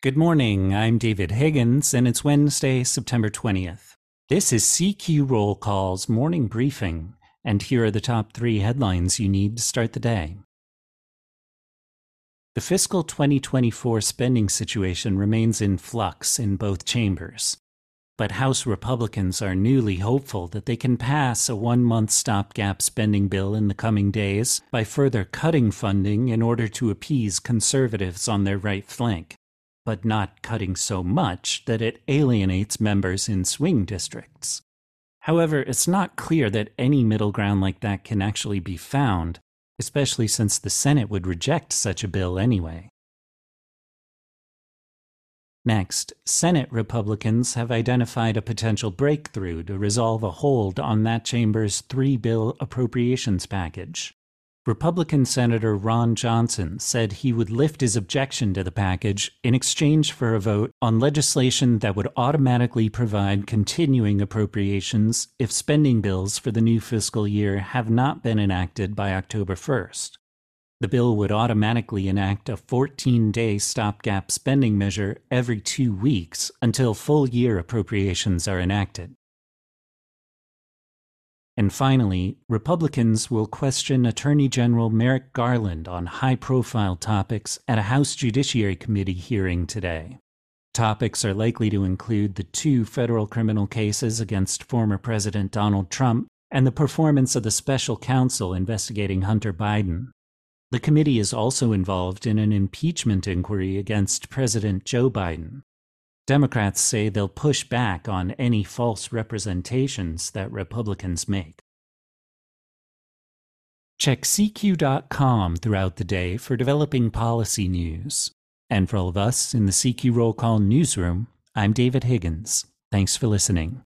Good morning. I'm David Higgins, and it's Wednesday, September 20th. This is CQ Roll Call's morning briefing, and here are the top three headlines you need to start the day. The fiscal 2024 spending situation remains in flux in both chambers, but House Republicans are newly hopeful that they can pass a one month stopgap spending bill in the coming days by further cutting funding in order to appease conservatives on their right flank but not cutting so much that it alienates members in swing districts. However, it's not clear that any middle ground like that can actually be found, especially since the Senate would reject such a bill anyway. Next, Senate Republicans have identified a potential breakthrough to resolve a hold on that chamber's three bill appropriations package. Republican Senator Ron Johnson said he would lift his objection to the package in exchange for a vote on legislation that would automatically provide continuing appropriations if spending bills for the new fiscal year have not been enacted by October 1st. The bill would automatically enact a 14 day stopgap spending measure every two weeks until full year appropriations are enacted. And finally, Republicans will question Attorney General Merrick Garland on high profile topics at a House Judiciary Committee hearing today. Topics are likely to include the two federal criminal cases against former President Donald Trump and the performance of the special counsel investigating Hunter Biden. The committee is also involved in an impeachment inquiry against President Joe Biden. Democrats say they'll push back on any false representations that Republicans make. Check CQ.com throughout the day for developing policy news. And for all of us in the CQ Roll Call newsroom, I'm David Higgins. Thanks for listening.